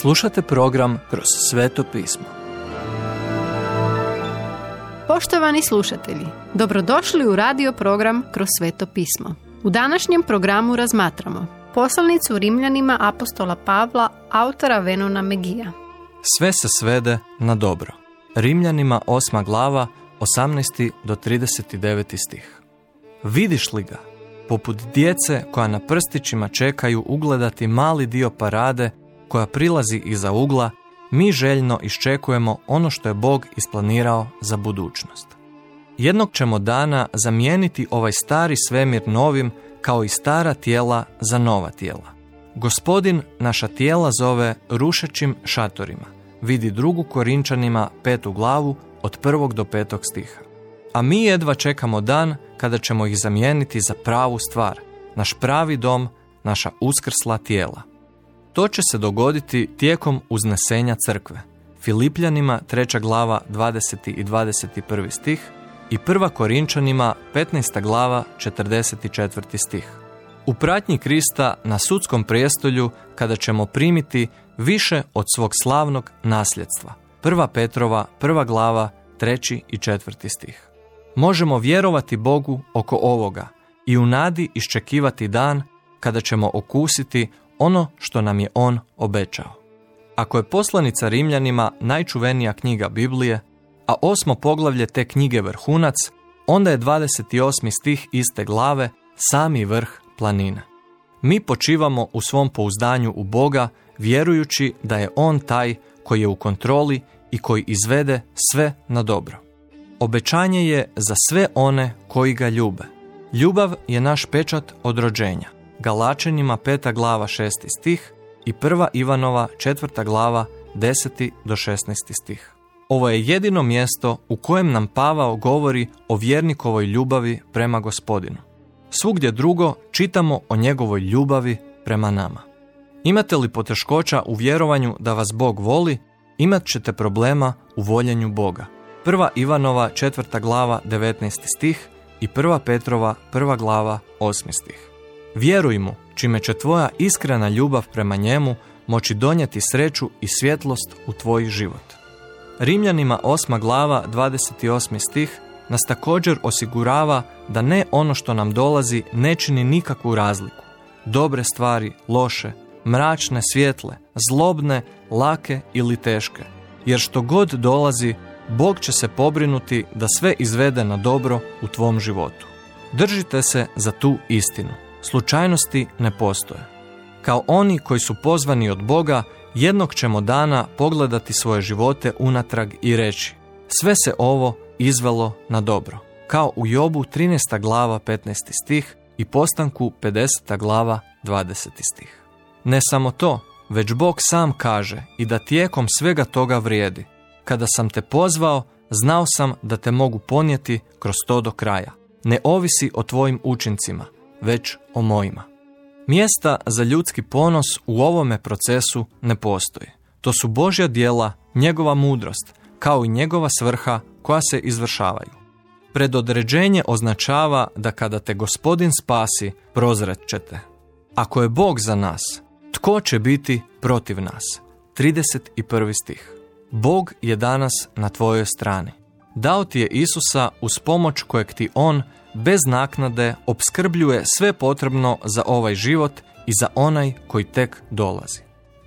Slušate program Kroz sveto pismo. Poštovani slušatelji, dobrodošli u radio program Kroz sveto pismo. U današnjem programu razmatramo poslanicu Rimljanima apostola Pavla, autora Venona Megija. Sve se svede na dobro. Rimljanima 8. glava 18. do 39. stih. Vidiš li ga? Poput djece koja na prstićima čekaju ugledati mali dio parade koja prilazi iza ugla, mi željno iščekujemo ono što je Bog isplanirao za budućnost. Jednog ćemo dana zamijeniti ovaj stari svemir novim kao i stara tijela za nova tijela. Gospodin naša tijela zove rušećim šatorima. Vidi drugu Korinčanima petu glavu od prvog do petog stiha. A mi jedva čekamo dan kada ćemo ih zamijeniti za pravu stvar, naš pravi dom, naša uskrsla tijela. To će se dogoditi tijekom uznesenja crkve. Filipljanima 3. glava 20. i 21. stih i 1. Korinčanima 15. glava 44. stih. U pratnji Krista na sudskom prijestolju kada ćemo primiti više od svog slavnog nasljedstva. 1. Petrova 1. glava 3. i 4. stih. Možemo vjerovati Bogu oko ovoga i u nadi iščekivati dan kada ćemo okusiti ono što nam je on obećao. Ako je poslanica Rimljanima najčuvenija knjiga Biblije, a osmo poglavlje te knjige vrhunac, onda je 28. stih iste glave sami vrh planine. Mi počivamo u svom pouzdanju u Boga, vjerujući da je On taj koji je u kontroli i koji izvede sve na dobro. Obećanje je za sve one koji ga ljube. Ljubav je naš pečat od rođenja. Galačenjima peta glava šesti stih i prva Ivanova četvrta glava deseti do šestnesti stih. Ovo je jedino mjesto u kojem nam Pavao govori o vjernikovoj ljubavi prema gospodinu. Svugdje drugo čitamo o njegovoj ljubavi prema nama. Imate li poteškoća u vjerovanju da vas Bog voli, imat ćete problema u voljenju Boga. Prva Ivanova četvrta glava 19. stih i prva Petrova prva glava 8. stih. Vjeruj mu, čime će tvoja iskrena ljubav prema njemu moći donijeti sreću i svjetlost u tvoj život. Rimljanima 8. glava 28. stih nas također osigurava da ne ono što nam dolazi ne čini nikakvu razliku. Dobre stvari, loše, mračne, svjetle, zlobne, lake ili teške. Jer što god dolazi, Bog će se pobrinuti da sve izvede na dobro u tvom životu. Držite se za tu istinu. Slučajnosti ne postoje. Kao oni koji su pozvani od Boga, jednog ćemo dana pogledati svoje živote unatrag i reći sve se ovo izvelo na dobro. Kao u Jobu 13. glava 15. stih i postanku 50. glava 20. stih. Ne samo to, već Bog sam kaže i da tijekom svega toga vrijedi. Kada sam te pozvao, znao sam da te mogu ponijeti kroz to do kraja. Ne ovisi o tvojim učincima, već o mojima. Mjesta za ljudski ponos u ovome procesu ne postoji. To su Božja dijela, njegova mudrost, kao i njegova svrha koja se izvršavaju. Predodređenje označava da kada te gospodin spasi, prozret ćete. Ako je Bog za nas, tko će biti protiv nas? 31. stih. Bog je danas na tvojoj strani. Dao ti je Isusa uz pomoć kojeg ti On bez naknade opskrbljuje sve potrebno za ovaj život i za onaj koji tek dolazi.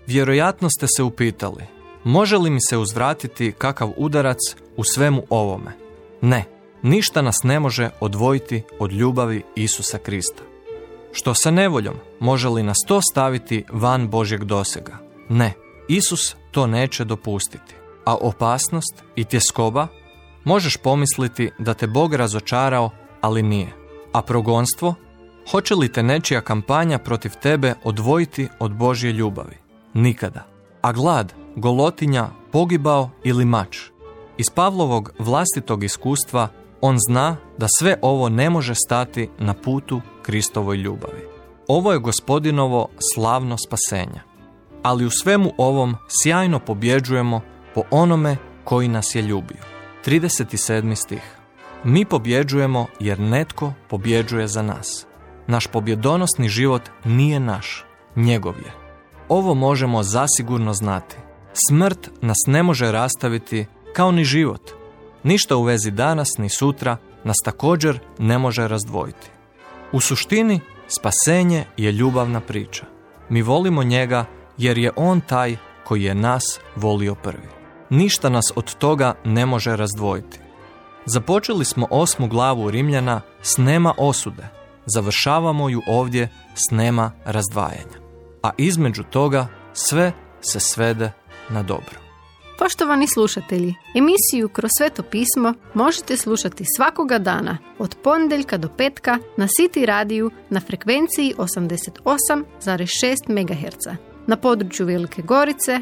Vjerojatno ste se upitali, može li mi se uzvratiti kakav udarac u svemu ovome? Ne, ništa nas ne može odvojiti od ljubavi Isusa Krista. Što sa nevoljom, može li nas to staviti van Božjeg dosega? Ne, Isus to neće dopustiti. A opasnost i tjeskoba možeš pomisliti da te Bog razočarao ali nije. A progonstvo? Hoće li te nečija kampanja protiv tebe odvojiti od Božje ljubavi? Nikada. A glad, golotinja, pogibao ili mač? Iz Pavlovog vlastitog iskustva on zna da sve ovo ne može stati na putu Kristovoj ljubavi. Ovo je gospodinovo slavno spasenje. Ali u svemu ovom sjajno pobjeđujemo po onome koji nas je ljubio. 37. stih. Mi pobjeđujemo jer netko pobjeđuje za nas. Naš pobjedonosni život nije naš, njegov je. ovo možemo zasigurno znati. Smrt nas ne može rastaviti kao ni život. Ništa u vezi danas ni sutra nas također ne može razdvojiti. U suštini, spasenje je ljubavna priča. Mi volimo njega jer je on taj koji je nas volio prvi. Ništa nas od toga ne može razdvojiti. Započeli smo osmu glavu Rimljana s nema osude. Završavamo ju ovdje s nema razdvajanja. A između toga sve se svede na dobro. Poštovani slušatelji, emisiju Kroz sveto pismo možete slušati svakoga dana od ponedjeljka do petka na City radiju na frekvenciji 88,6 MHz na području Velike Gorice,